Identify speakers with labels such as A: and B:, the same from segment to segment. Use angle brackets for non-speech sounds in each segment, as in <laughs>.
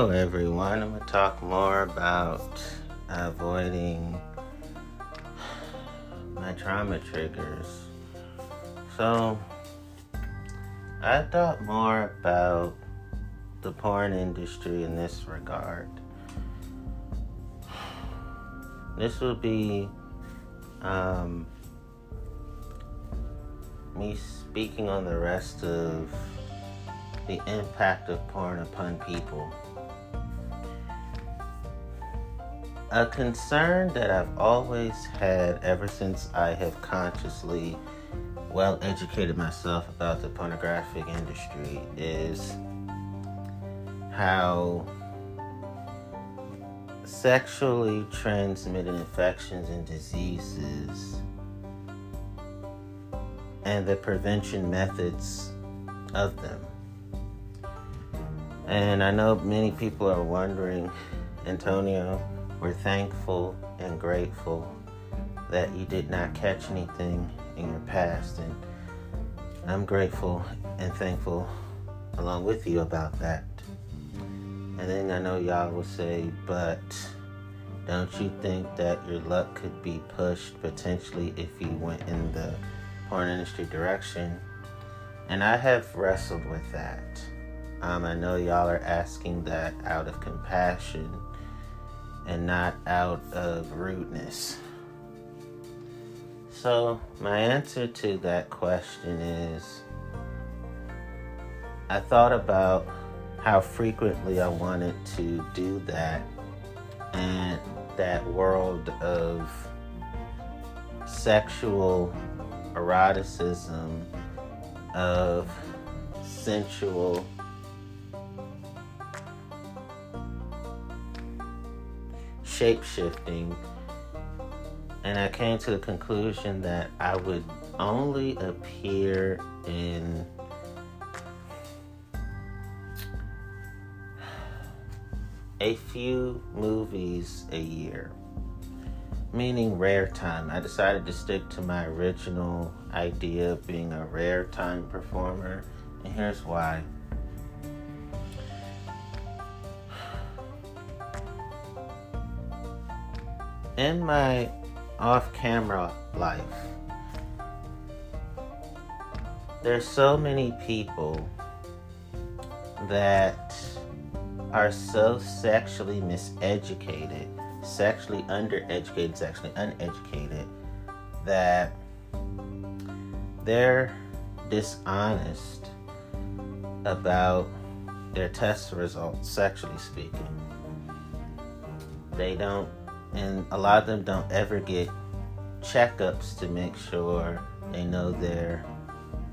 A: Hello, everyone. I'm going to talk more about avoiding my trauma triggers. So, I thought more about the porn industry in this regard. This will be um, me speaking on the rest of the impact of porn upon people. A concern that I've always had ever since I have consciously well educated myself about the pornographic industry is how sexually transmitted infections and diseases and the prevention methods of them. And I know many people are wondering, Antonio, we're thankful and grateful that you did not catch anything in your past. And I'm grateful and thankful along with you about that. And then I know y'all will say, but don't you think that your luck could be pushed potentially if you went in the porn industry direction? And I have wrestled with that. Um, I know y'all are asking that out of compassion and not out of rudeness. So, my answer to that question is I thought about how frequently I wanted to do that and that world of sexual eroticism, of sensual shape shifting, and I came to the conclusion that I would only appear in a few movies a year, meaning rare time. I decided to stick to my original idea of being a rare time performer, and here's why. In my off camera life, there's so many people that are so sexually miseducated, sexually undereducated, sexually uneducated, that they're dishonest about their test results, sexually speaking. They don't and a lot of them don't ever get checkups to make sure they know their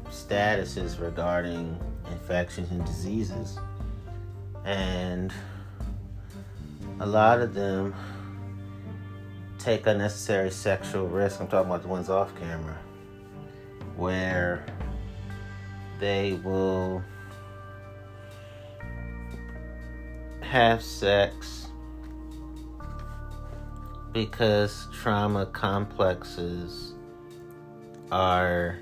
A: statuses regarding infections and diseases. And a lot of them take unnecessary sexual risk. I'm talking about the ones off camera, where they will have sex because trauma complexes are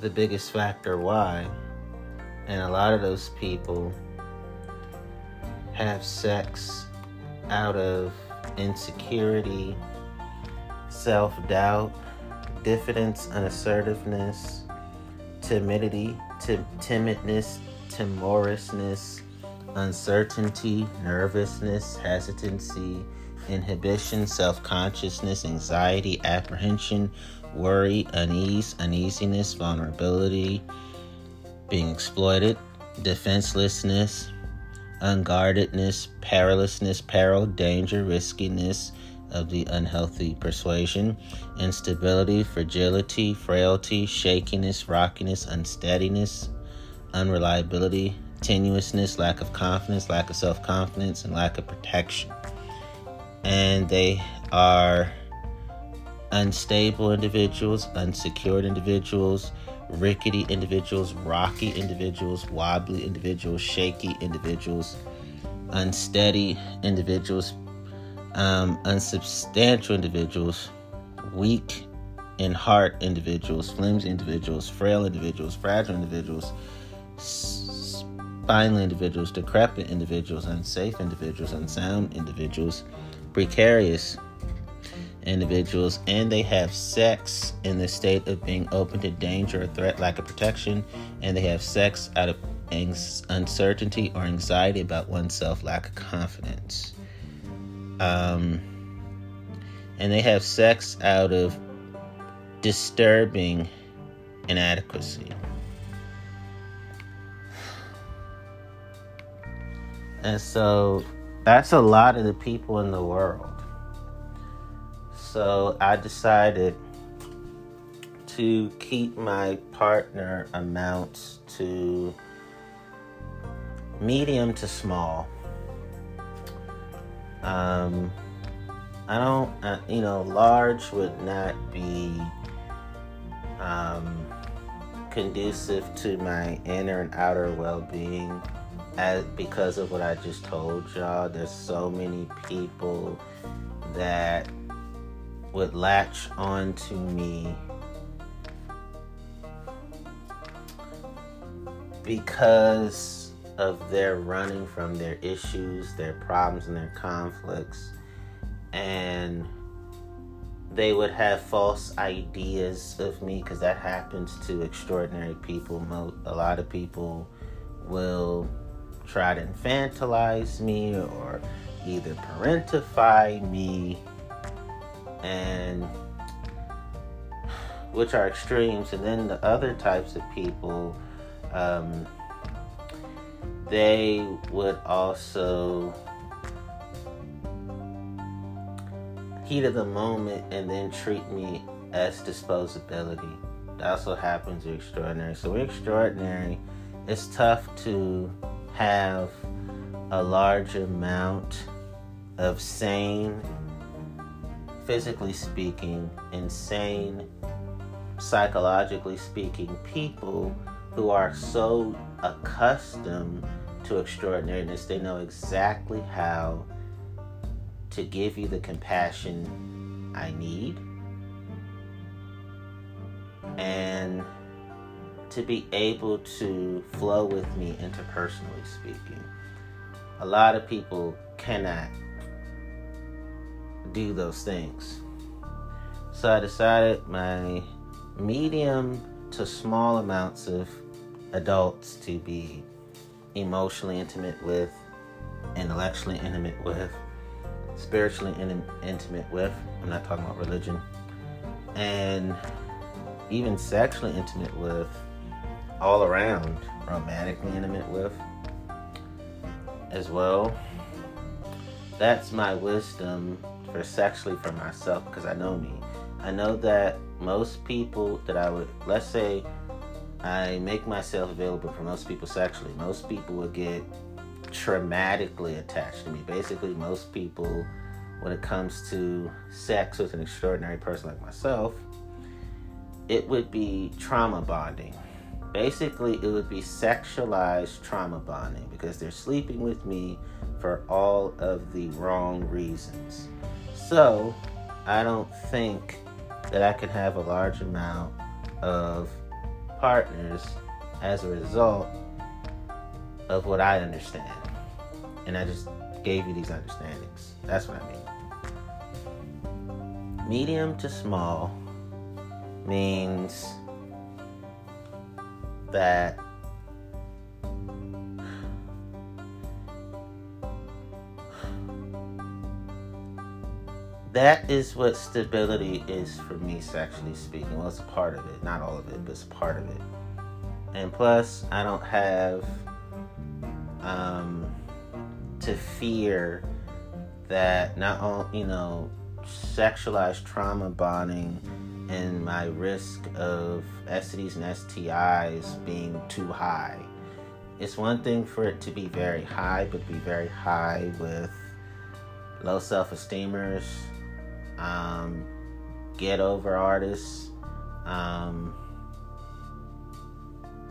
A: the biggest factor why. And a lot of those people have sex out of insecurity, self doubt, diffidence, unassertiveness, timidity, timidness, timorousness, uncertainty, nervousness, hesitancy, inhibition, self consciousness, anxiety, apprehension, worry, unease, uneasiness, vulnerability, being exploited, defenselessness, unguardedness, perilousness, peril, danger, riskiness of the unhealthy persuasion, instability, fragility, frailty, shakiness, rockiness, unsteadiness, unreliability, tenuousness, lack of confidence, lack of self confidence, and lack of protection. And they are unstable individuals, unsecured individuals, rickety individuals, rocky individuals, wobbly individuals, shaky individuals, unsteady individuals, um, unsubstantial individuals, weak in heart individuals, flimsy individuals, frail individuals, fragile individuals spinal individuals, decrepit individuals, unsafe individuals, unsound individuals, precarious individuals, and they have sex in the state of being open to danger or threat, lack of protection, and they have sex out of uncertainty or anxiety about oneself, lack of confidence. Um, and they have sex out of disturbing inadequacy. And so that's a lot of the people in the world. So I decided to keep my partner amounts to medium to small. Um, I don't, uh, you know, large would not be um, conducive to my inner and outer well being as because of what I just told y'all. There's so many people that would latch on to me because of their running from their issues, their problems, and their conflicts. And they would have false ideas of me because that happens to extraordinary people. A lot of people will try to infantilize me or either parentify me. And which are extremes. And then the other types of people um, they would also heat of the moment and then treat me as disposability. That also happens to extraordinary. So extraordinary it's tough to have a large amount of sane, physically speaking, insane, psychologically speaking people who are so accustomed to extraordinariness, they know exactly how to give you the compassion I need. And to be able to flow with me interpersonally speaking. A lot of people cannot do those things. So I decided my medium to small amounts of adults to be emotionally intimate with, intellectually intimate with, spiritually in- intimate with. I'm not talking about religion. And even sexually intimate with all around romantically intimate with as well. That's my wisdom for sexually for myself because I know me. I know that most people that I would, let's say, I make myself available for most people sexually. Most people would get traumatically attached to me. Basically, most people, when it comes to sex with an extraordinary person like myself, it would be trauma bonding basically it would be sexualized trauma bonding because they're sleeping with me for all of the wrong reasons. So, I don't think that I can have a large amount of partners as a result of what I understand. And I just gave you these understandings. That's what I mean. Medium to small means that that is what stability is for me sexually speaking. Well it's a part of it not all of it but it's a part of it. And plus i don't have um, to fear that not all you know sexualized trauma bonding and my risk of STDs and STIs being too high. It's one thing for it to be very high, but be very high with low self esteemers, um, get over artists, um,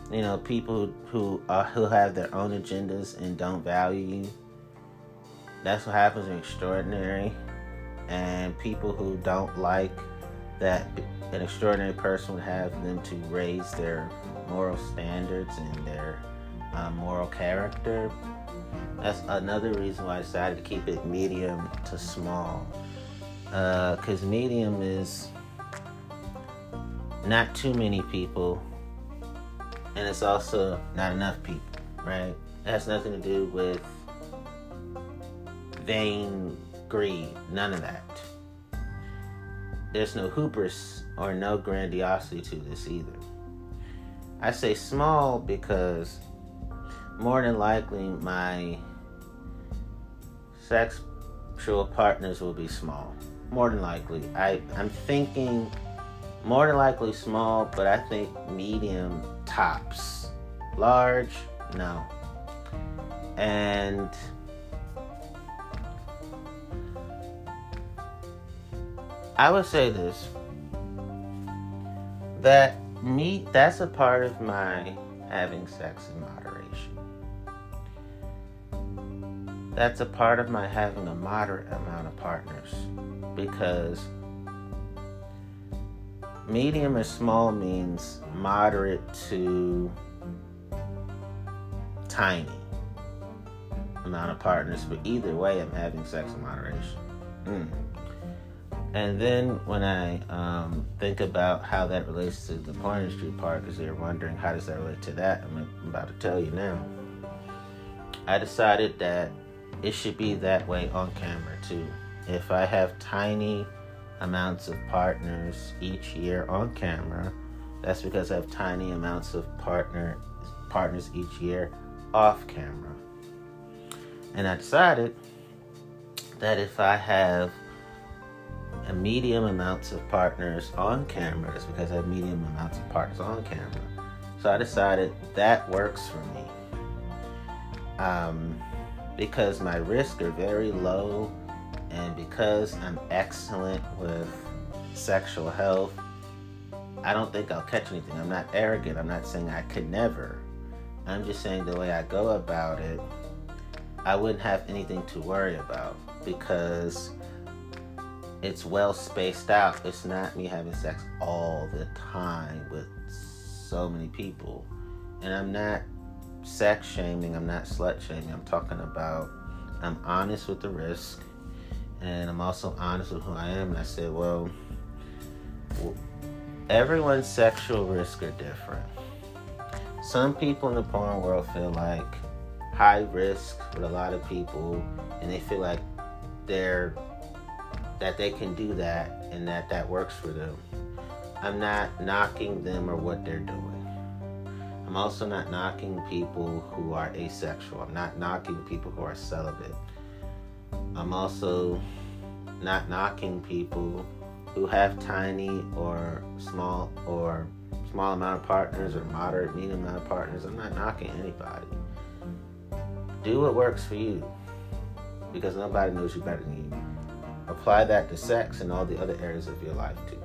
A: you know, people who are, who have their own agendas and don't value you. That's what happens in extraordinary, and people who don't like that an extraordinary person would have them to raise their moral standards and their uh, moral character. That's another reason why I decided to keep it medium to small. Because uh, medium is not too many people, and it's also not enough people, right? It has nothing to do with vain greed, none of that. There's no hubris or no grandiosity to this either. I say small because more than likely my sexual partners will be small. More than likely. I, I'm thinking more than likely small, but I think medium tops. Large, no. And I would say this that me that's a part of my having sex in moderation. That's a part of my having a moderate amount of partners because medium or small means moderate to tiny amount of partners, but either way, I'm having sex in moderation. Mm. And then when I um, think about how that relates to the porn industry part, because they're wondering how does that relate to that, I'm about to tell you now. I decided that it should be that way on camera too. If I have tiny amounts of partners each year on camera, that's because I have tiny amounts of partner partners each year off camera. And I decided that if I have a medium amounts of partners on camera, that's because I have medium amounts of partners on camera. So I decided that works for me. Um, because my risks are very low and because I'm excellent with sexual health, I don't think I'll catch anything. I'm not arrogant. I'm not saying I could never. I'm just saying the way I go about it, I wouldn't have anything to worry about because it's well spaced out. It's not me having sex all the time with so many people. And I'm not sex shaming, I'm not slut shaming. I'm talking about I'm honest with the risk and I'm also honest with who I am. And I said, well, everyone's sexual risks are different. Some people in the porn world feel like high risk with a lot of people, and they feel like they're that they can do that and that that works for them. I'm not knocking them or what they're doing. I'm also not knocking people who are asexual. I'm not knocking people who are celibate. I'm also not knocking people who have tiny or small or small amount of partners or moderate medium amount of partners. I'm not knocking anybody. Do what works for you because nobody knows you better than you. Apply that to sex and all the other areas of your life too,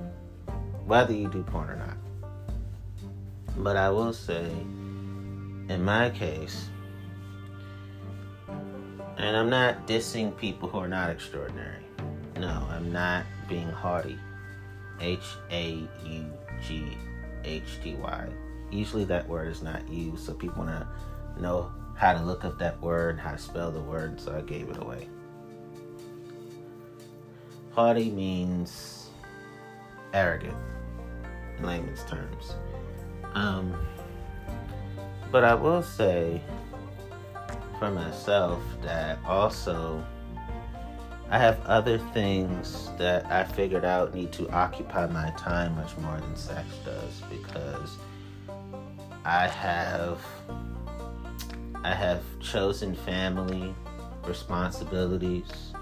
A: whether you do porn or not. But I will say, in my case, and I'm not dissing people who are not extraordinary. No, I'm not being haughty. H A U G H T Y. Usually that word is not used, so people want to know how to look up that word, how to spell the word, so I gave it away. Haughty means arrogant in layman's terms. Um, but I will say for myself that also I have other things that I figured out need to occupy my time much more than sex does because I have I have chosen family responsibilities.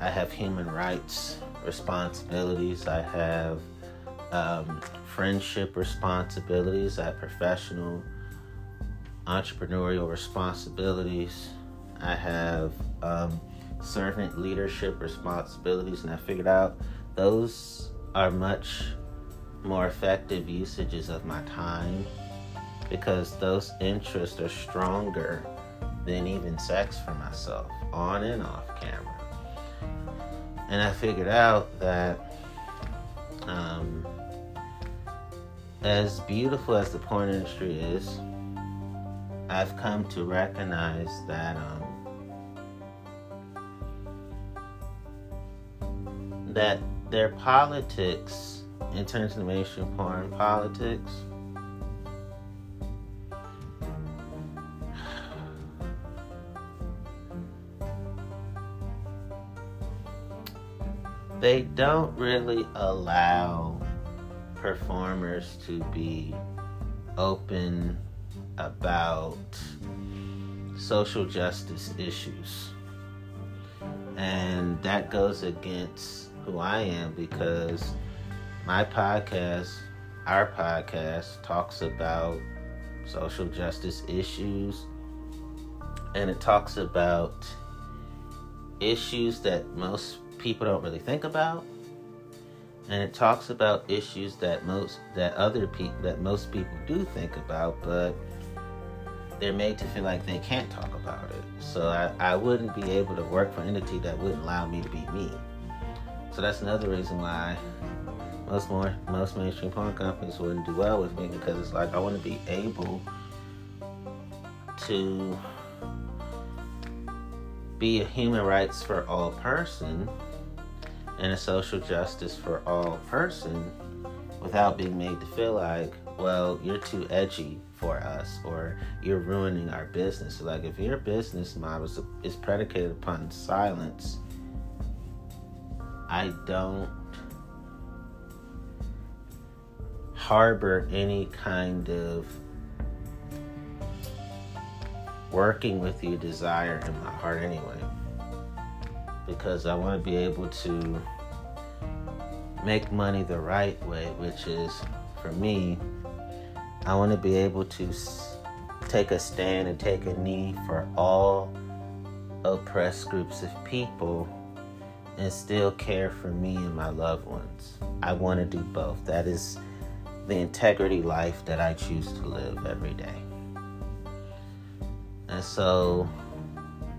A: I have human rights responsibilities. I have um, friendship responsibilities. I have professional entrepreneurial responsibilities. I have um, servant leadership responsibilities, and I figured out those are much more effective usages of my time because those interests are stronger than even sex for myself, on and off camera. And I figured out that um, as beautiful as the porn industry is, I've come to recognize that um, that their politics, in terms of mainstream porn politics, they don't really allow performers to be open about social justice issues. And that goes against who I am because my podcast, our podcast, talks about social justice issues and it talks about issues that most people don't really think about. And it talks about issues that most that other people that most people do think about but they're made to feel like they can't talk about it. So I, I wouldn't be able to work for an entity that wouldn't allow me to be me. So that's another reason why most more most mainstream porn companies wouldn't do well with me because it's like i want to be able to be a human rights for all person and a social justice for all person without being made to feel like, well, you're too edgy for us or you're ruining our business. Like if your business model is predicated upon silence, I don't harbor any kind of working with you desire in my heart anyway because I want to be able to make money the right way, which is for me, I want to be able to take a stand and take a knee for all oppressed groups of people and still care for me and my loved ones. I want to do both. That is the integrity life that I choose to live every day. And so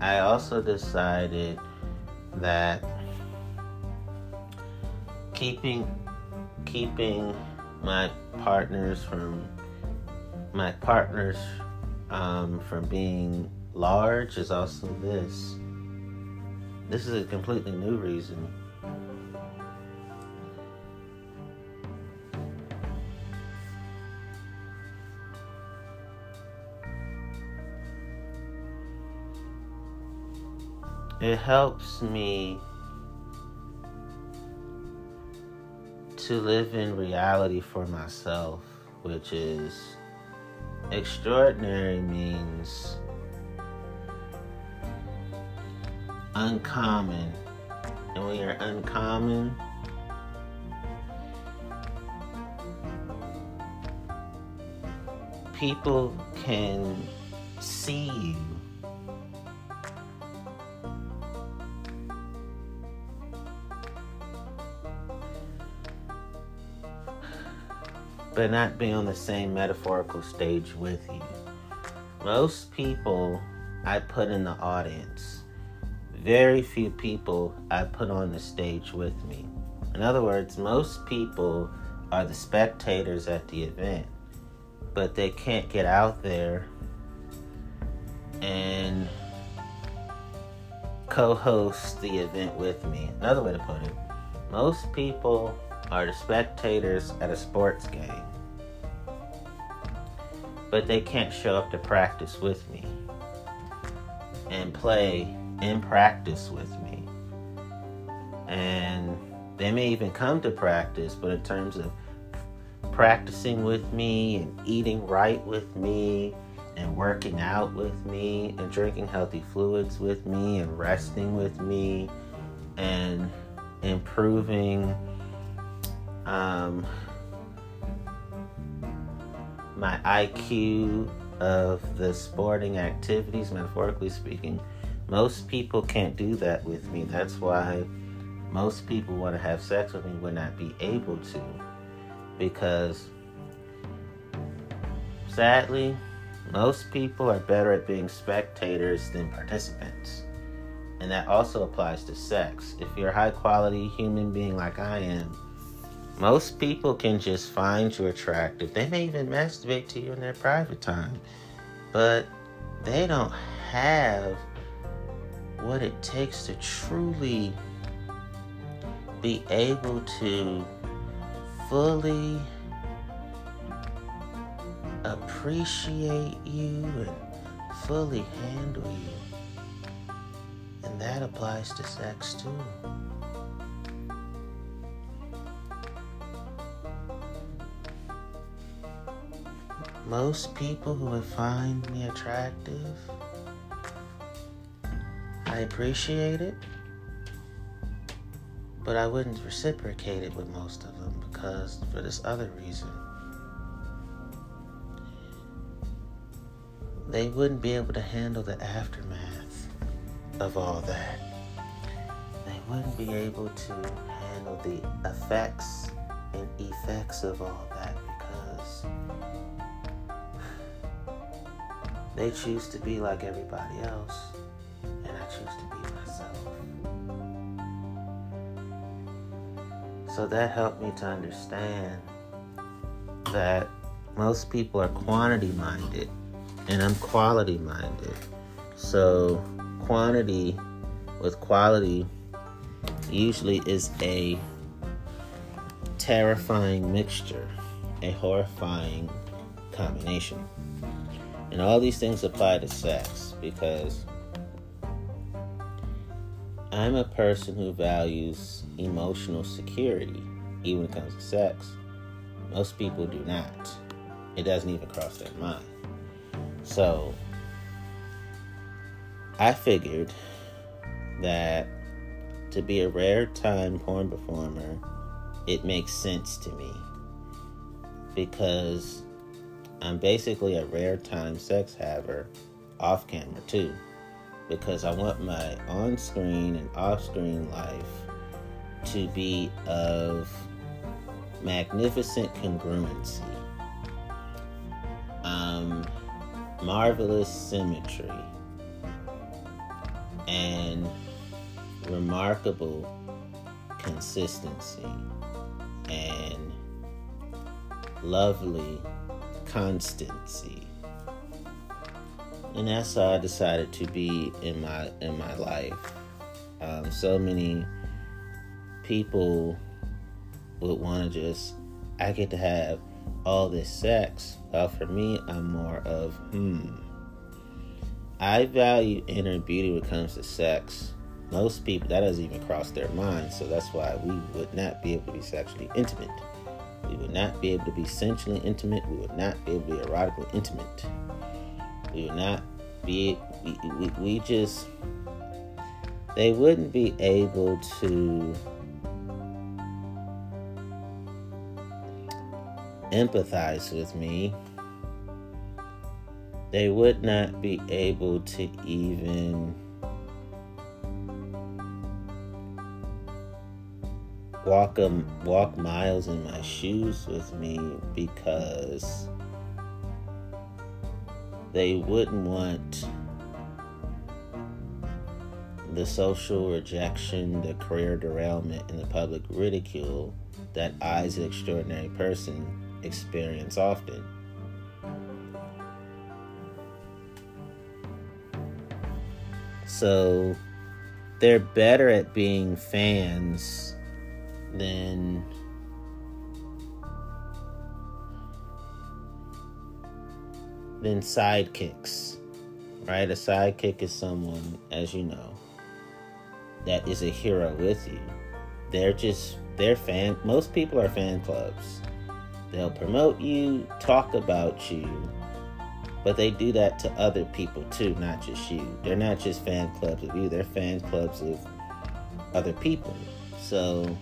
A: I also decided that keeping keeping my partners from my partners um, from being large is also this. This is a completely new reason. It helps me to live in reality for myself, which is extraordinary means uncommon. And when you're uncommon, people can see you not be on the same metaphorical stage with you. Most people I put in the audience, very few people I put on the stage with me. In other words, most people are the spectators at the event, but they can't get out there and co host the event with me. Another way to put it, most people are the spectators at a sports game but they can't show up to practice with me and play in practice with me. And they may even come to practice, but in terms of practicing with me and eating right with me and working out with me and drinking healthy fluids with me and resting with me and improving um, my IQ of the sporting activities, metaphorically speaking. Most people can't do that with me. That's why most people want to have sex with me would not be able to. Because sadly, most people are better at being spectators than participants. And that also applies to sex. If you're a high quality human being like I am, most people can just find you attractive. They may even masturbate to you in their private time. But they don't have what it takes to truly be able to fully appreciate you and fully handle you. And that applies to sex too. Most people who would find me attractive, I appreciate it, but I wouldn't reciprocate it with most of them because for this other reason. They wouldn't be able to handle the aftermath of all that. They wouldn't be able to handle the effects and effects of all that They choose to be like everybody else, and I choose to be myself. So that helped me to understand that most people are quantity minded, and I'm quality minded. So, quantity with quality usually is a terrifying mixture, a horrifying combination. And all these things apply to sex because I'm a person who values emotional security, even when it comes to sex. Most people do not. It doesn't even cross their mind. So, I figured that to be a rare time porn performer, it makes sense to me because I'm basically a rare time sex haver off camera too, because I want my on screen and off screen life to be of magnificent congruency, um, marvelous symmetry, and remarkable consistency and lovely constancy. And that's how I decided to be in my in my life. Um, so many people would want to just I get to have all this sex. Well, for me, I'm more of hmm. I value inner beauty when it comes to sex. Most people that doesn't even cross their mind, so that's why we would not be able to be sexually intimate. We would not be able to be sensually intimate. We would not be able to be erotically intimate. We would not be, we, we, we just, they wouldn't be able to empathize with me. They would not be able to even walk them walk miles in my shoes with me because they wouldn't want the social rejection, the career derailment, and the public ridicule that I, as an extraordinary person, experience often. So they're better at being fans than than sidekicks. Right? A sidekick is someone, as you know, that is a hero with you. They're just they're fan most people are fan clubs. They'll promote you, talk about you, but they do that to other people too, not just you. They're not just fan clubs of you, they're fan clubs of other people. So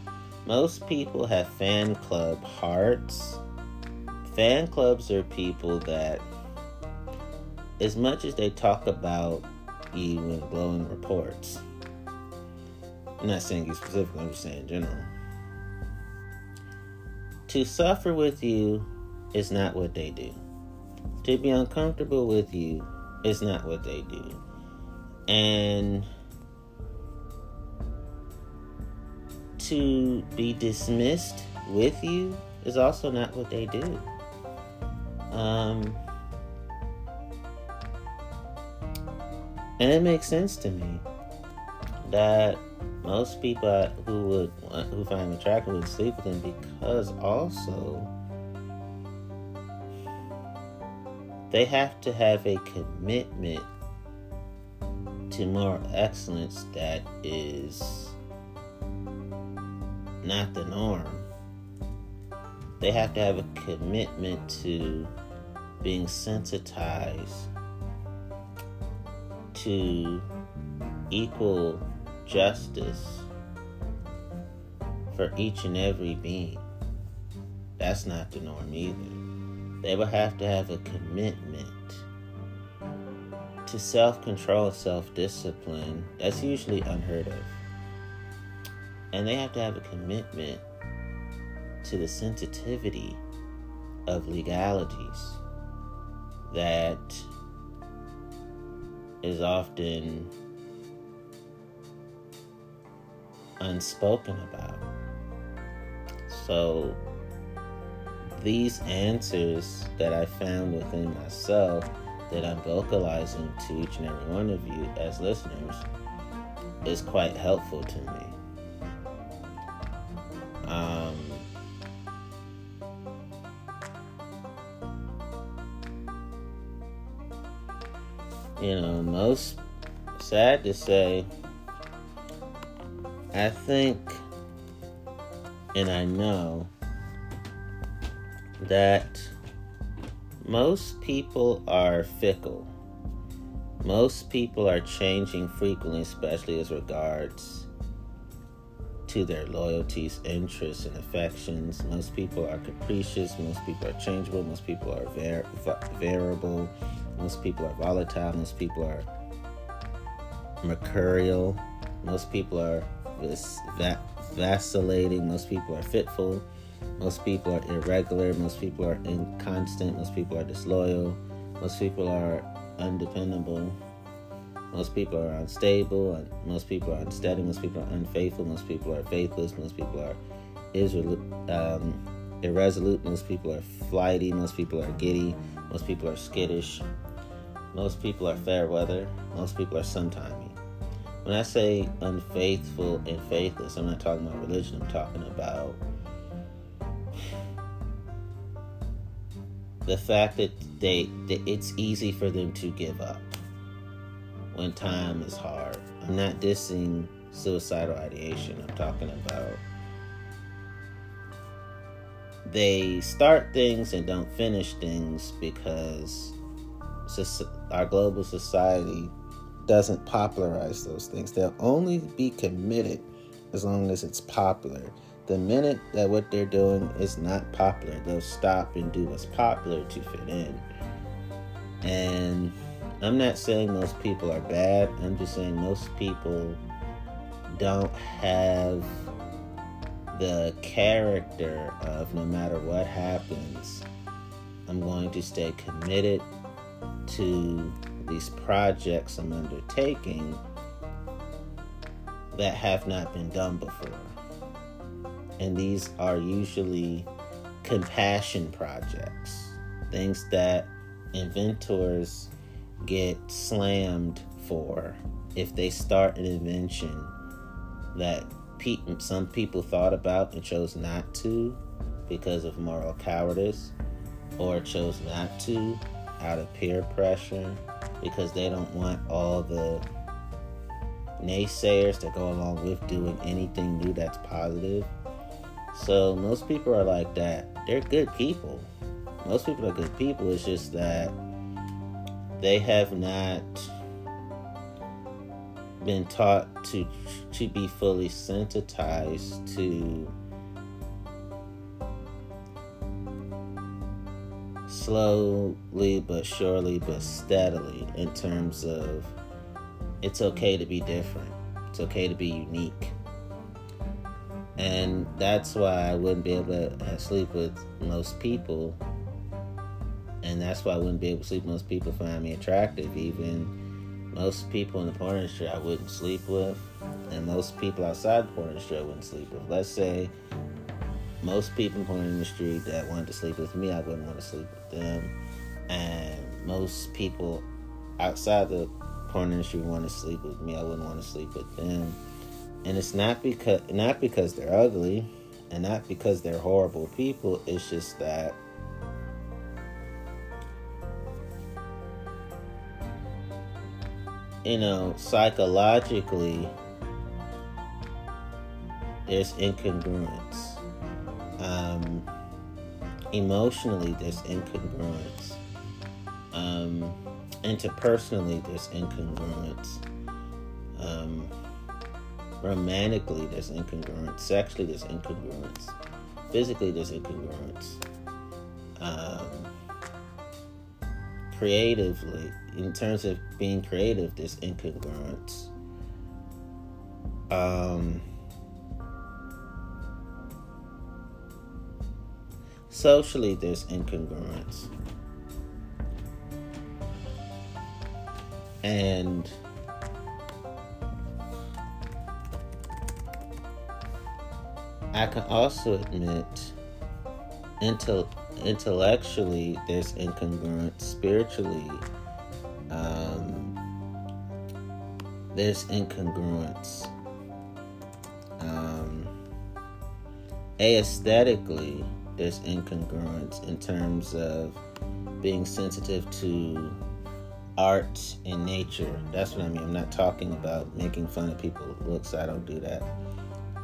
A: most people have fan club hearts. Fan clubs are people that, as much as they talk about you in glowing reports, I'm not saying you specifically, I'm just saying in general. To suffer with you is not what they do. To be uncomfortable with you is not what they do. And to be dismissed with you is also not what they do. Um, And it makes sense to me that most people who would who find him attractive would sleep with him because also they have to have a commitment to moral excellence that is not the norm. They have to have a commitment to being sensitized to equal justice for each and every being. That's not the norm either. They will have to have a commitment to self control, self discipline. That's usually unheard of. And they have to have a commitment to the sensitivity of legalities that is often unspoken about. So, these answers that I found within myself that I'm vocalizing to each and every one of you as listeners is quite helpful to me. Um, you know, most sad to say, I think and I know that most people are fickle. Most people are changing frequently, especially as regards to their loyalties, interests, and affections. Most people are capricious. Most people are changeable. Most people are var- variable. Most people are volatile. Most people are mercurial. Most people are va- vacillating. Most people are fitful. Most people are irregular. Most people are inconstant. Most people are disloyal. Most people are undependable. Most people are unstable. Most people are unsteady. Most people are unfaithful. Most people are faithless. Most people are um, irresolute. Most people are flighty. Most people are giddy. Most people are skittish. Most people are fair weather. Most people are sometimey. When I say unfaithful and faithless, I'm not talking about religion. I'm talking about the fact that they that it's easy for them to give up when time is hard. I'm not dissing suicidal ideation. I'm talking about they start things and don't finish things because our global society doesn't popularize those things. They'll only be committed as long as it's popular. The minute that what they're doing is not popular, they'll stop and do what's popular to fit in. And I'm not saying most people are bad, I'm just saying most people don't have the character of no matter what happens, I'm going to stay committed to these projects I'm undertaking that have not been done before. And these are usually compassion projects, things that inventors get slammed for if they start an invention that pe- some people thought about and chose not to because of moral cowardice or chose not to out of peer pressure because they don't want all the naysayers that go along with doing anything new that's positive. So most people are like that. They're good people. Most people are good people. It's just that they have not been taught to to be fully sensitized to slowly but surely but steadily in terms of it's okay to be different. It's okay to be unique. And that's why I wouldn't be able to uh, sleep with most people. And that's why I wouldn't be able to sleep most people find me attractive. Even most people in the porn industry I wouldn't sleep with. And most people outside the porn industry I wouldn't sleep with. Let's say most people in the porn industry that wanted to sleep with me, I wouldn't want to sleep with them. And most people outside the porn industry want to sleep with me, I wouldn't want to sleep with them. And it's not because not because they're ugly, and not because they're horrible people. It's just that you know, psychologically, there's incongruence. Um, emotionally, there's incongruence. Um, interpersonally, there's incongruence. Um, romantically, there's incongruence. Sexually, there's incongruence. Physically, there's incongruence. Um, creatively, in terms of being creative, there's incongruence. Um, socially, there's incongruence. And I can also admit intel- intellectually there's incongruence spiritually um, there's incongruence um, aesthetically there's incongruence in terms of being sensitive to art and nature. That's what i mean. I'm not talking about making fun of people's looks i don't do that.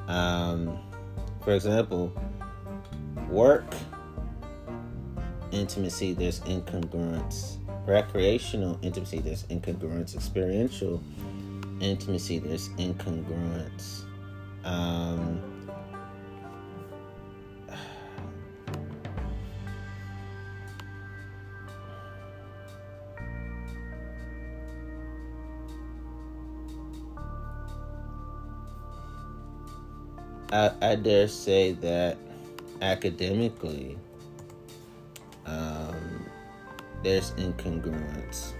A: Um, for example work intimacy there's incongruence. Recreational intimacy there's incongruence. Experiential intimacy there's incongruence. Um, I, I dare say that academically, there's incongruence.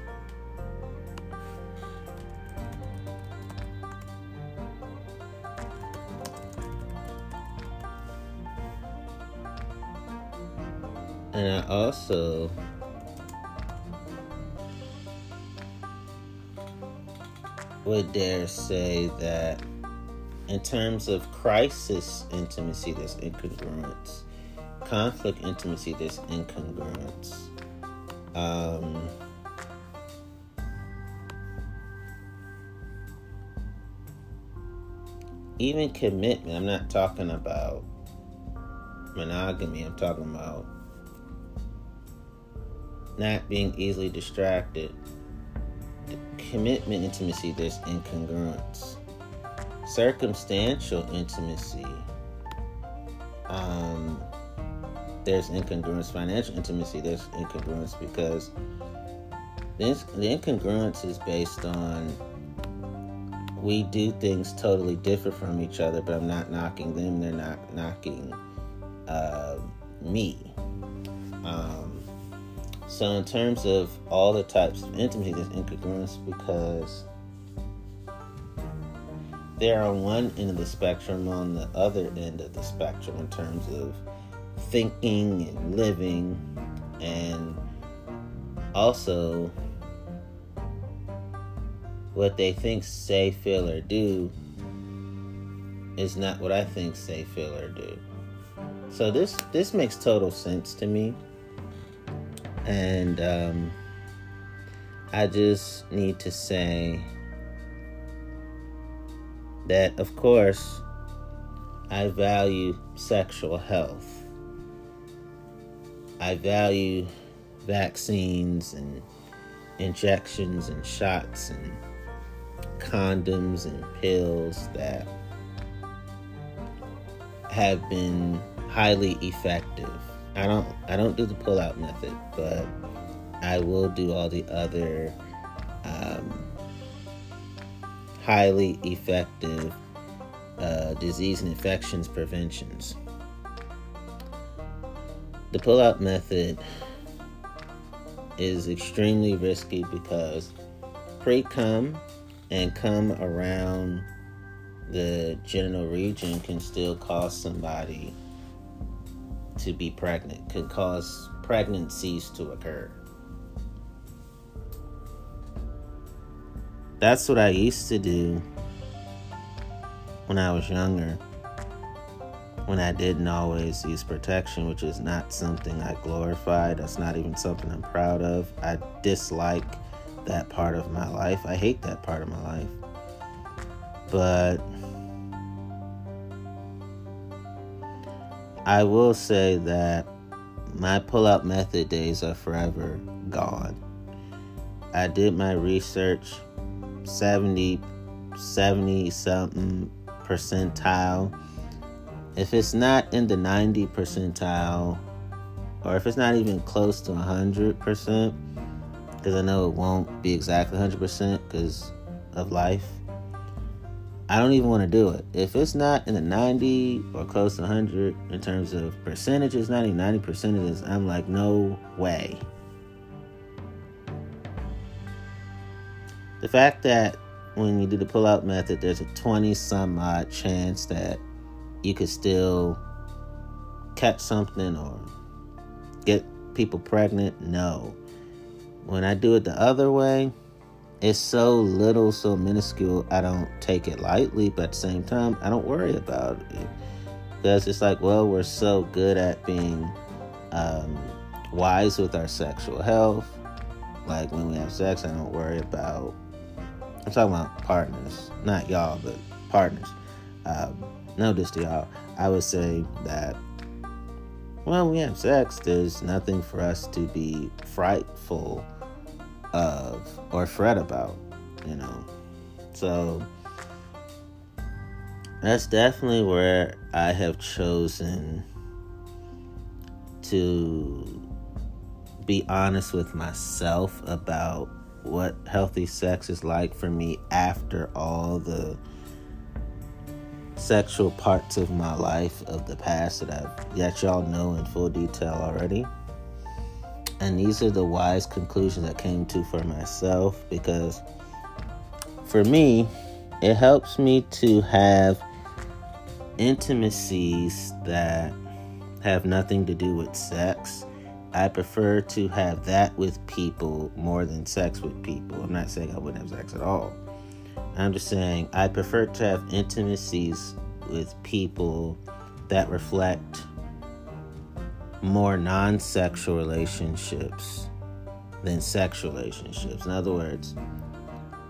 A: And I also would dare say that in terms of crisis intimacy, there's incongruence. Conflict intimacy, there's incongruence. Um, even commitment, I'm not talking about monogamy, I'm talking about not being easily distracted. Commitment intimacy, there's incongruence circumstantial intimacy, um, there's incongruence. Financial intimacy, there's incongruence because the, the incongruence is based on we do things totally different from each other, but I'm not knocking them, they're not knocking uh, me. Um, so, in terms of all the types of intimacy, there's incongruence because they're on one end of the spectrum, on the other end of the spectrum in terms of thinking and living, and also what they think, say, feel, or do is not what I think, say, feel, or do. So this this makes total sense to me, and um, I just need to say that, of course, I value sexual health. I value vaccines and injections and shots and condoms and pills that have been highly effective. I don't I don't do the pull out method, but I will do all the other um, highly effective uh, disease and infections preventions. The pull out method is extremely risky because pre cum and cum around the genital region can still cause somebody to be pregnant, can cause pregnancies to occur. that's what I used to do when I was younger. When I didn't always use protection, which is not something I glorify. That's not even something I'm proud of. I dislike that part of my life. I hate that part of my life. But I will say that my pull out method days are forever gone. I did my research 70 70 something percentile. If it's not in the 90 percentile or if it's not even close to 100%, because I know it won't be exactly 100% because of life. I don't even want to do it. If it's not in the 90 or close to 100 in terms of percentages, not even 90 percentages, I'm like, no way. The fact that when you do the pull out method, there's a 20 some odd chance that you could still catch something or get people pregnant, no. When I do it the other way, it's so little, so minuscule, I don't take it lightly, but at the same time, I don't worry about it. Because it's like, well, we're so good at being um, wise with our sexual health. Like when we have sex, I don't worry about. I'm talking about partners, not y'all, but partners. Um, no, to y'all. I would say that when we have sex, there's nothing for us to be frightful of or fret about, you know. So that's definitely where I have chosen to be honest with myself about what healthy sex is like for me after all the sexual parts of my life of the past that I've let y'all know in full detail already. And these are the wise conclusions I came to for myself because for me, it helps me to have intimacies that have nothing to do with sex. I prefer to have that with people more than sex with people. I'm not saying I wouldn't have sex at all. I'm just saying I prefer to have intimacies with people that reflect more non sexual relationships than sexual relationships. In other words,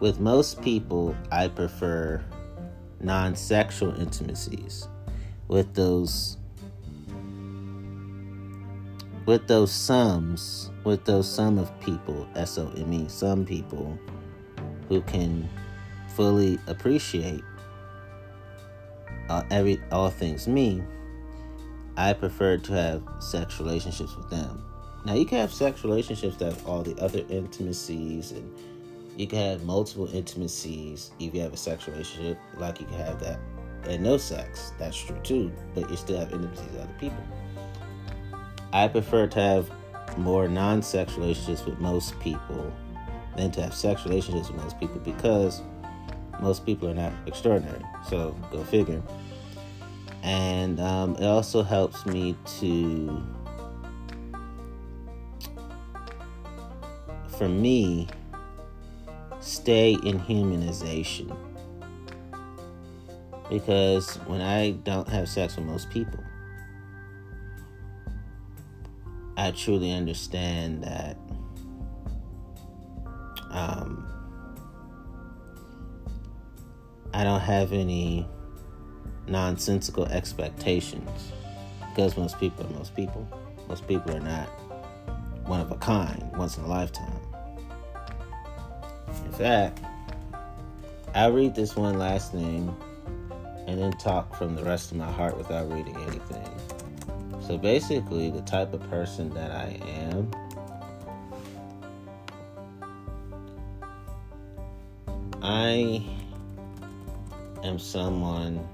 A: with most people, I prefer non sexual intimacies with those with those sums with those sum of people s-o-m-e some people who can fully appreciate uh, every all things me I prefer to have sex relationships with them. Now, you can have sex relationships that have all the other intimacies, and you can have multiple intimacies if you have a sex relationship, like you can have that and no sex. That's true too, but you still have intimacies with other people. I prefer to have more non sex relationships with most people than to have sex relationships with most people because most people are not extraordinary. So, go figure and um, it also helps me to for me stay in humanization because when i don't have sex with most people i truly understand that i don't have any nonsensical expectations because most people are most people. Most people are not one of a kind, once in a lifetime. In fact, I'll read this one last name and then talk from the rest of my heart without reading anything. So basically, the type of person that I am. I am someone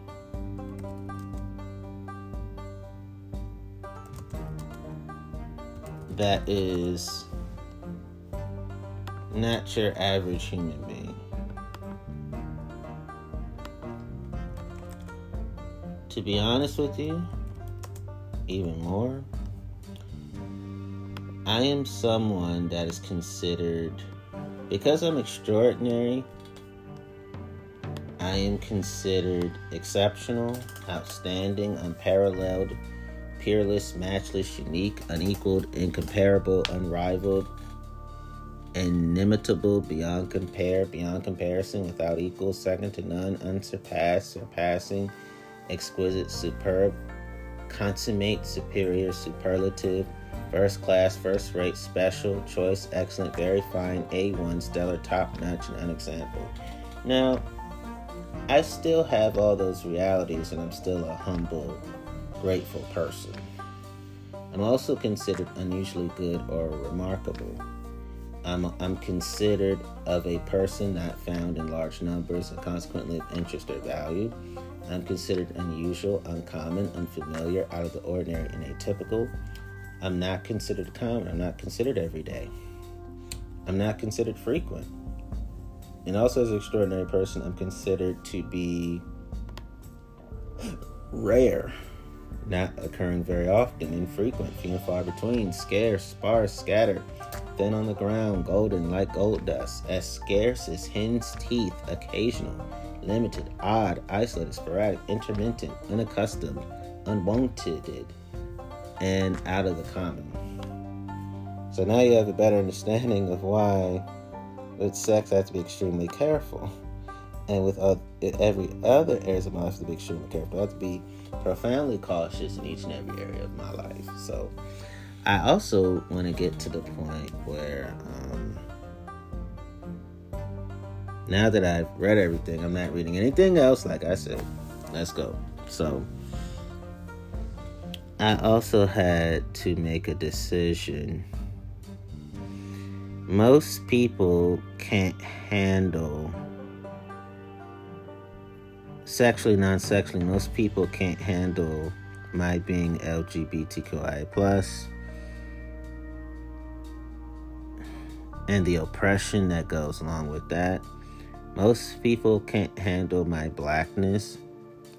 A: that is not your average human being. To be honest with you, even more, I am someone that is considered, because I'm extraordinary, I am considered exceptional, outstanding, unparalleled, peerless, matchless, unique, unequaled, incomparable, unrivaled, inimitable, beyond compare, beyond comparison, without equal, second to none, unsurpassed, surpassing, exquisite, superb, consummate, superior, superlative, first class, first rate, special, choice, excellent, very fine, A1, stellar, top notch, and unexampled. Now, I still have all those realities, and I'm still a humble, grateful person. I'm also considered unusually good or remarkable. I'm, I'm considered of a person not found in large numbers and consequently of interest or value. I'm considered unusual, uncommon, unfamiliar, out of the ordinary, and atypical. I'm not considered common. I'm not considered everyday. I'm not considered frequent. And also, as an extraordinary person, I'm considered to be rare, not occurring very often, infrequent, few and far between, scarce, sparse, scattered, thin on the ground, golden like gold dust, as scarce as hen's teeth, occasional, limited, odd, isolated, sporadic, intermittent, unaccustomed, unwanted, and out of the common. So now you have a better understanding of why with sex I have to be extremely careful. And with every other areas of my life, I have to be extremely careful. I have to be profoundly cautious in each and every area of my life. So I also want to get to the point where um, now that I've read everything, I'm not reading anything else. Like I said, let's go. So I also had to make a decision. Most people can't handle sexually, non sexually, most people can't handle my being LGBTQI plus and the oppression that goes along with that. Most people can't handle my blackness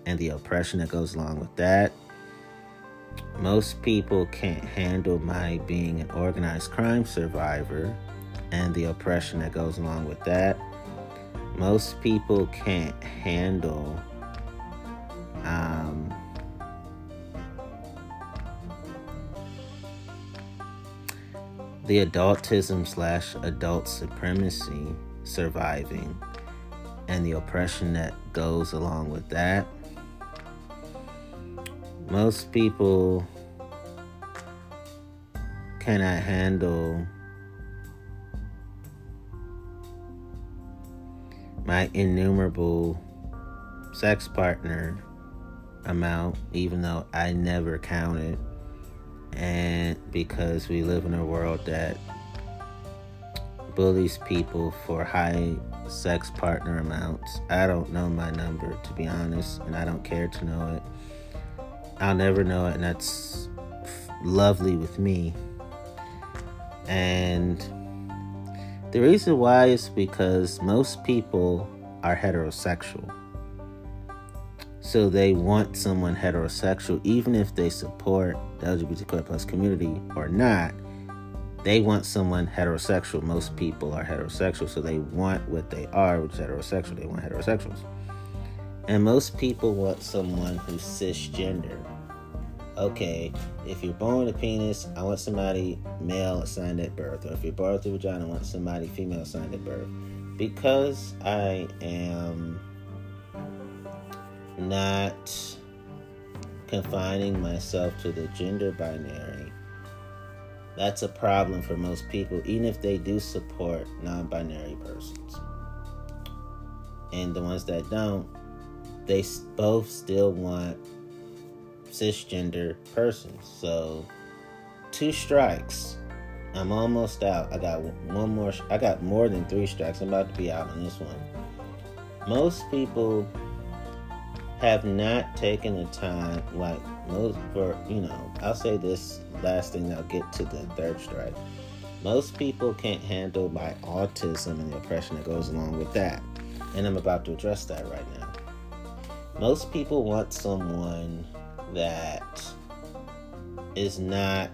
A: and the oppression that goes along with that. Most people can't handle my being an organized crime survivor and the oppression that goes along with that. Most people can't handle um, the adultism slash adult supremacy surviving and the oppression that goes along with that. Most people cannot handle my innumerable sex partner amount, even though I never counted. And because we live in a world that bullies people for high sex partner amounts, I don't know my number, to be honest, and I don't care to know it. I'll never know it, and that's lovely with me. And the reason why is because most people are heterosexual. So they want someone heterosexual, even if they support the LGBTQ plus community or not. They want someone heterosexual. Most people are heterosexual, so they want what they are, which is heterosexual. They want heterosexuals. And most people want someone who's cisgender okay, if you're born with a penis, I want somebody male assigned at birth. Or if you're born with a vagina, I want somebody female assigned at birth. Because I am not confining myself to the gender binary, that's a problem for most people, even if they do support non binary persons. And the ones that don't, they both still want cisgender person. So, two strikes. I'm almost out. I got one more. I got more than three strikes. I'm about to be out on this one. Most people have not taken the time, like most for you know. I'll say this last thing. I'll get to the third strike. Most people can't handle my autism and the oppression that goes along with that, and I'm about to address that right now. Most people want someone that is not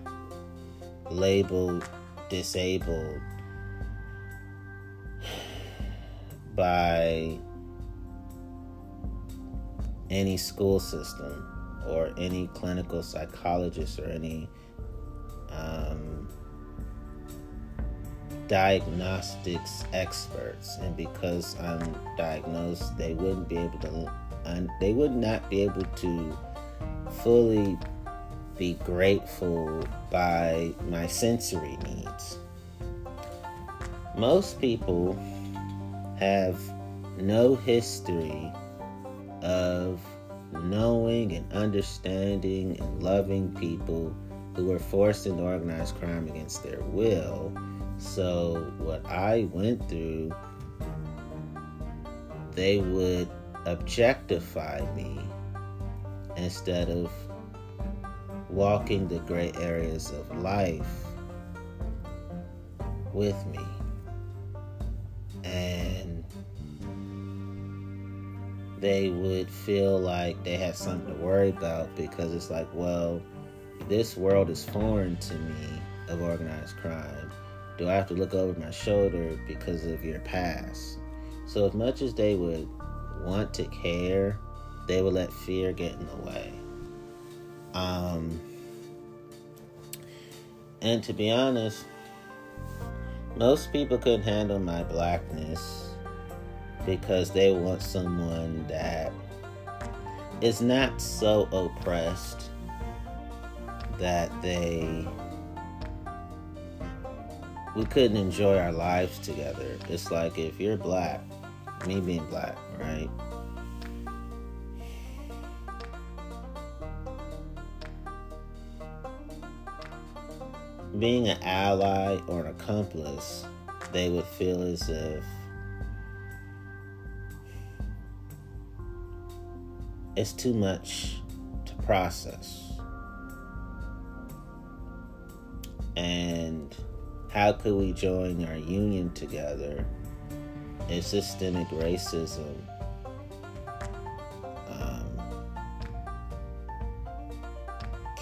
A: labeled disabled by any school system or any clinical psychologist or any um, diagnostics experts, and because I'm diagnosed, they wouldn't be able to. They would not be able to fully be grateful by my sensory needs. Most people have no history of knowing and understanding and loving people who were forced into organized crime against their will. So, what I went through, they would objectify me instead of walking the gray areas of life with me. And they would feel like they had something to worry about because it's like, well, this world is foreign to me of organized crime. Do I have to look over my shoulder because of your past? So, as much as they would want to care, they would let fear get in the way. Um, and to be honest, most people couldn't handle my blackness because they want someone that is not so oppressed that they we couldn't enjoy our lives together. It's like if you're black, me being black, right? Being an ally or an accomplice, they would feel as if it's too much to process. And how could we join our union together if systemic racism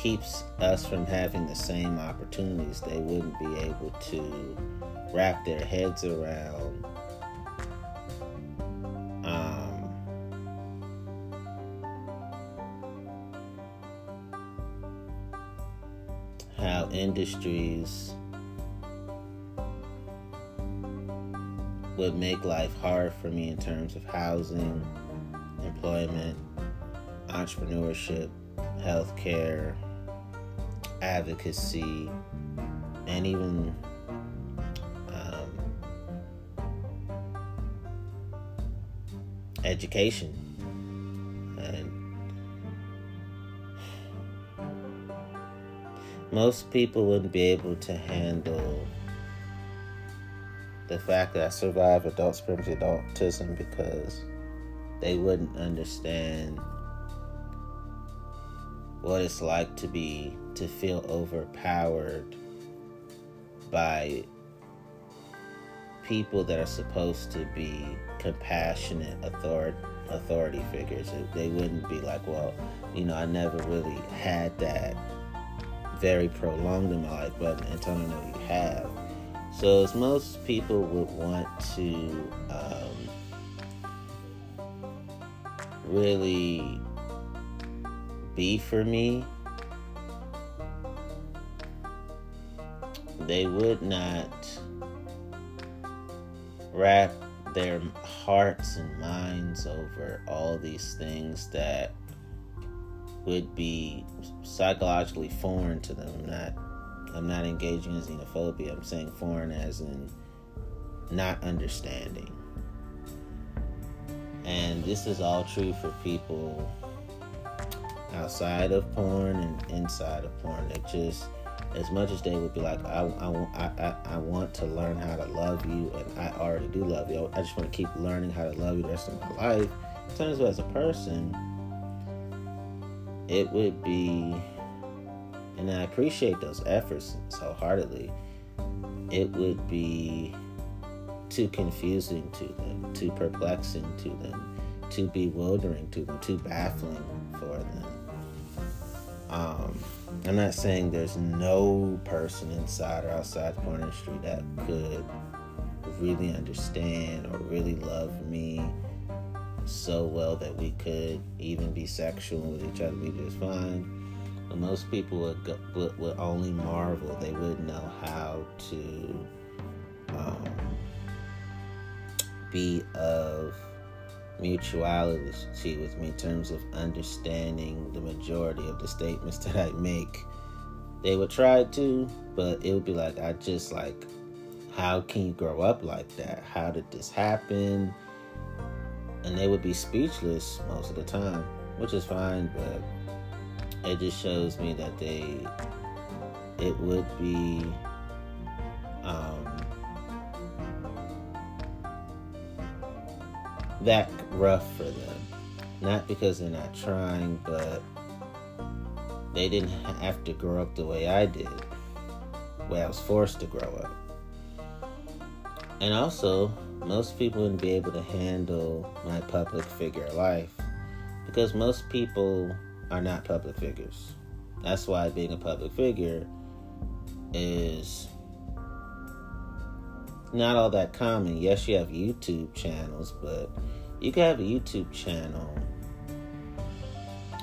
A: keeps us from having the same opportunities? They wouldn't be able to wrap their heads around. Um, how industries would make life hard for me in terms of housing, employment, entrepreneurship, healthcare, advocacy, and even um, education. And most people wouldn't be able to handle the fact that I survived adult spectrum autism because they wouldn't understand what it's like to be to feel overpowered by people that are supposed to be compassionate authority authority figures. They wouldn't be like, well, you know, I never really had that very prolonged in my life, but Antonio, know you have. So, as most people would want to um, really be for me, they would not wrap their hearts and minds over all these things that would be psychologically foreign to them, I'm not I'm not engaging in xenophobia. I'm saying foreign as in not understanding. And this is all true for people outside of porn and inside of porn. It just, as much as they would be like, I, I, I, I want to learn how to love you, and I already do love you. I just want to keep learning how to love you the rest of my life. In terms of as a person, it would be and I appreciate those efforts so heartedly, it would be too confusing to them, too perplexing to them, too bewildering to them, too baffling for them. Um, I'm not saying there's no person inside or outside the porn industry that could really understand or really love me so well that we could even be sexual with each other, we just fine. But most people would, go, would, would only marvel. They wouldn't know how to um, be of mutuality with me in terms of understanding the majority of the statements <laughs> that I make. They would try to, but it would be like, I just like, how can you grow up like that? How did this happen? And they would be speechless most of the time, which is fine, but it just shows me that they, it would be, that rough for them. Not because they're not trying, but they didn't have to grow up the way I did, way I was forced to grow up. And also, most people wouldn't be able to handle my public figure life because most people are not public figures. That's why being a public figure is not all that common. Yes, you have YouTube channels, but you can have a YouTube channel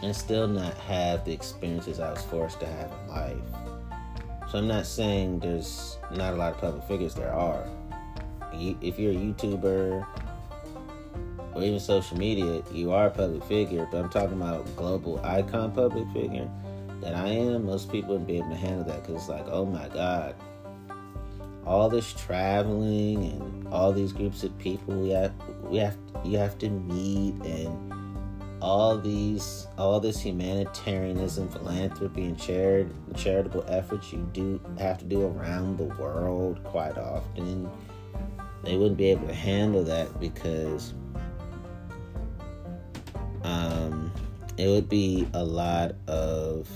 A: and still not have the experiences I was forced to have in life. So I'm not saying there's not a lot of public figures. There are. If you're a YouTuber or even social media, you are a public figure. But I'm talking about global icon public figure that I am. Most people wouldn't be able to handle that because it's like, oh my god, all this traveling and all these groups of people we have we have you have to meet and all these all this humanitarianism philanthropy and charit- charitable efforts you do have to do around the world quite often. They wouldn't be able to handle that because um, it would be a lot of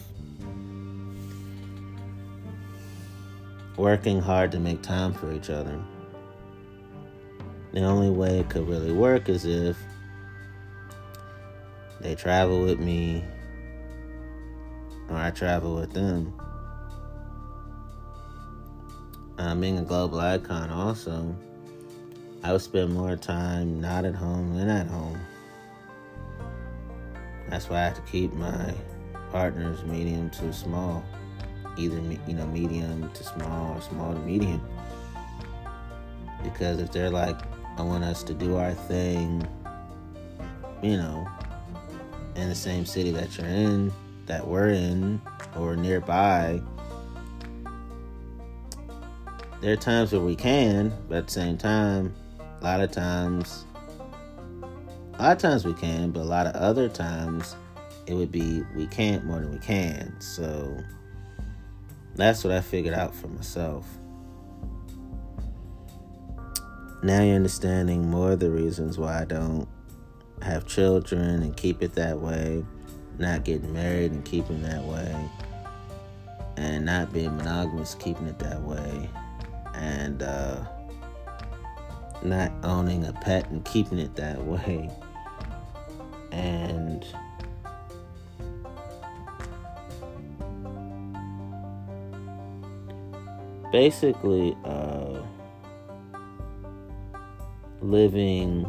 A: working hard to make time for each other. The only way it could really work is if they travel with me or I travel with them. Um, being a global icon, also, I would spend more time not at home than at home. That's why I have to keep my partners medium to small either you know medium to small or small to medium. Because if they're like i want us to do our thing you know in the same city that you're in that we're in or nearby there are times where we can but at the same time a lot of times a lot of times we can but a lot of other times it would be we can't more than we can. So that's what I figured out for myself. Now you're understanding more of the reasons why I don't have children and keep it that way, not getting married and keeping that way, and not being monogamous, keeping it that way, and uh, not owning a pet and keeping it that way, and basically uh, living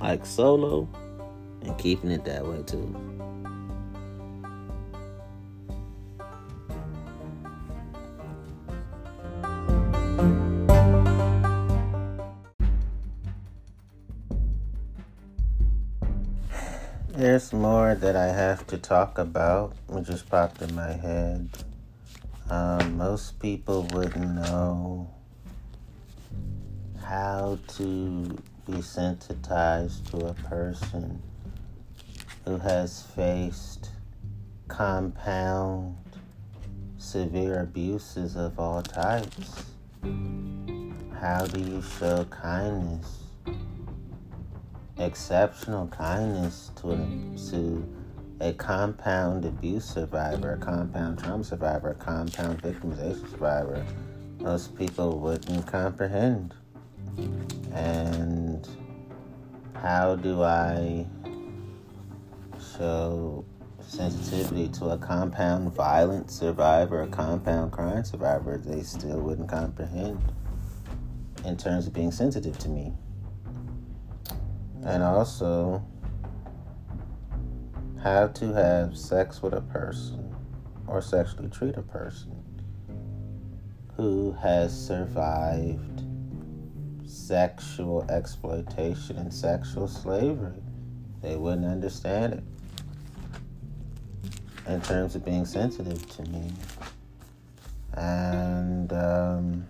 A: like solo and keeping it that way too. There's more that I have to talk about. It just popped in my head. Um, most people wouldn't know how to be sensitized to a person who has faced compound severe abuses of all types. How do you show kindness, exceptional kindness to, to a compound abuse survivor, a compound trauma survivor, a compound victimization survivor, most people wouldn't comprehend. And how do I show sensitivity to a compound violent survivor, a compound crime survivor? They still wouldn't comprehend in terms of being sensitive to me. and also how to have sex with a person or sexually treat a person who has survived sexual exploitation and sexual slavery. They wouldn't understand it in terms of being sensitive to me. And, um,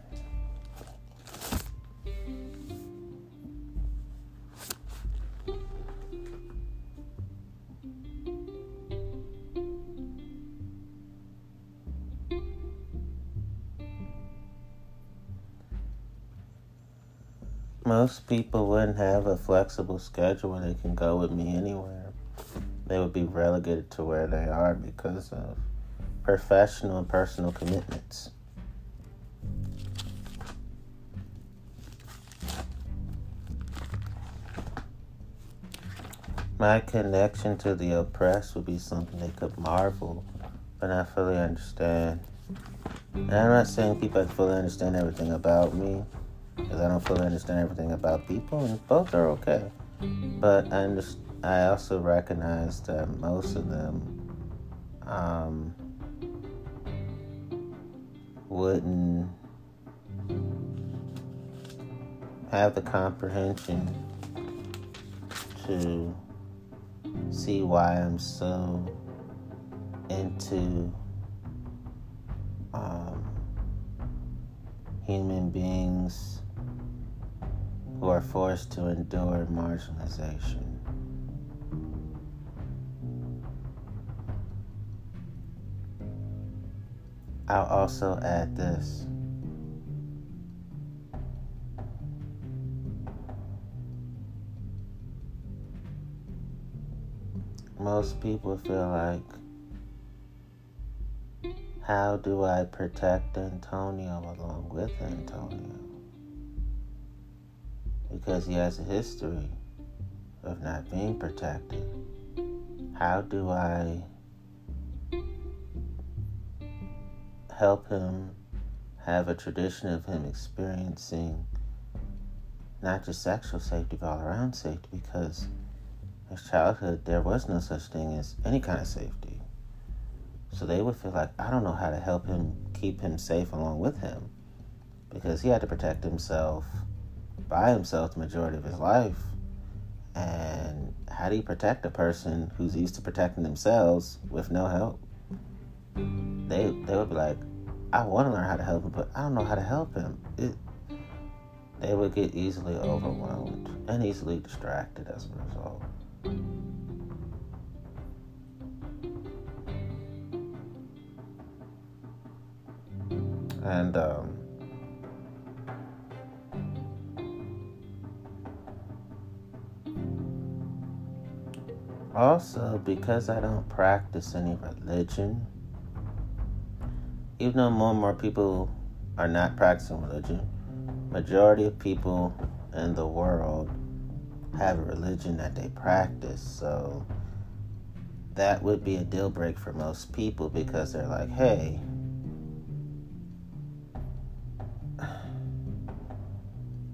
A: most people wouldn't have a flexible schedule where they can go with me anywhere. They would be relegated to where they are because of professional and personal commitments. My connection to the oppressed would be something they could marvel, but not fully understand. And I'm not saying people fully understand everything about me because I don't fully understand everything about people, and both are okay. But I, understand, I also recognize that most of them um, wouldn't have the comprehension to see why I'm so into um, human beings who are forced to endure marginalization. I'll also add this. Most people feel like, how do I protect Antonio along with Antonio? Because he has a history of not being protected. How do I help him have a tradition of him experiencing not just sexual safety, but all around safety? Because his childhood, there was no such thing as any kind of safety. So they would feel like, I don't know how to help him keep him safe along with him because he had to protect himself by himself the majority of his life. And how do you protect a person who's used to protecting themselves with no help? They they would be like, I want to learn how to help him, but I don't know how to help him. It, they would get easily overwhelmed and easily distracted as a result. And um, Also, because I don't practice any religion, even though more and more people are not practicing religion, majority of people in the world have a religion that they practice. So that would be a deal break for most people because they're like, hey,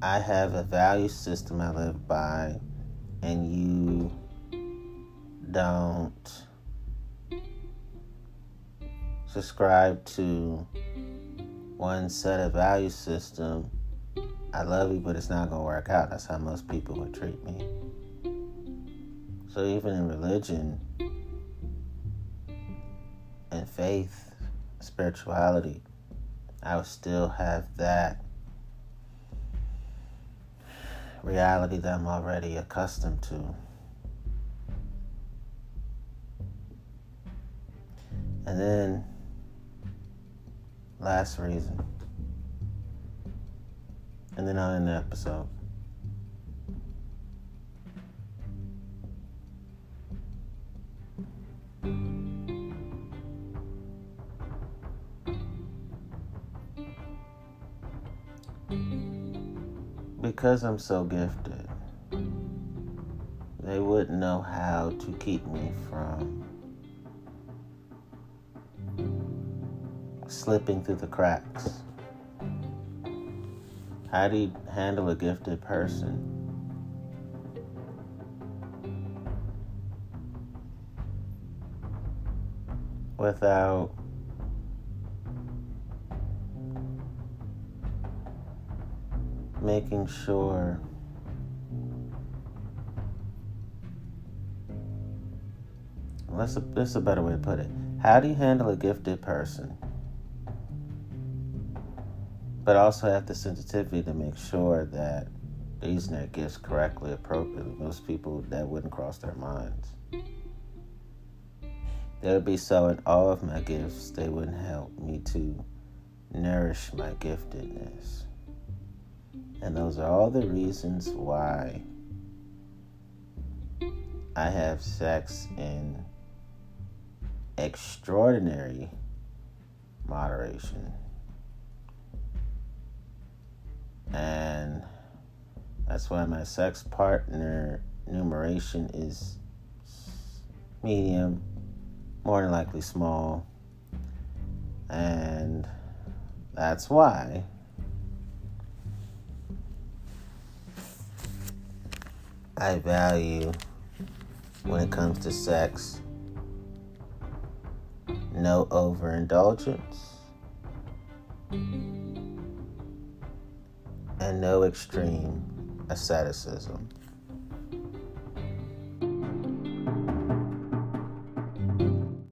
A: I have a value system I live by, and you don't subscribe to one set of value system, I love you, but it's not going to work out. That's how most people would treat me. So even in religion and faith, spirituality, I would still have that reality that I'm already accustomed to. And then, last reason. And then I'll end the episode. Because I'm so gifted, they wouldn't know how to keep me from slipping through the cracks. How do you handle a gifted person? Without making sure that's a, that's a better way to put it. How do you handle a gifted person but also have the sensitivity to make sure that they're using their gifts correctly, appropriately. Most people that wouldn't cross their minds. They would be in awe of my gifts, they wouldn't help me to nourish my giftedness. And those are all the reasons why I have sex in extraordinary moderation. And that's why my sex partner numeration is medium, more than likely small. And that's why I value when it comes to sex no overindulgence and no extreme asceticism.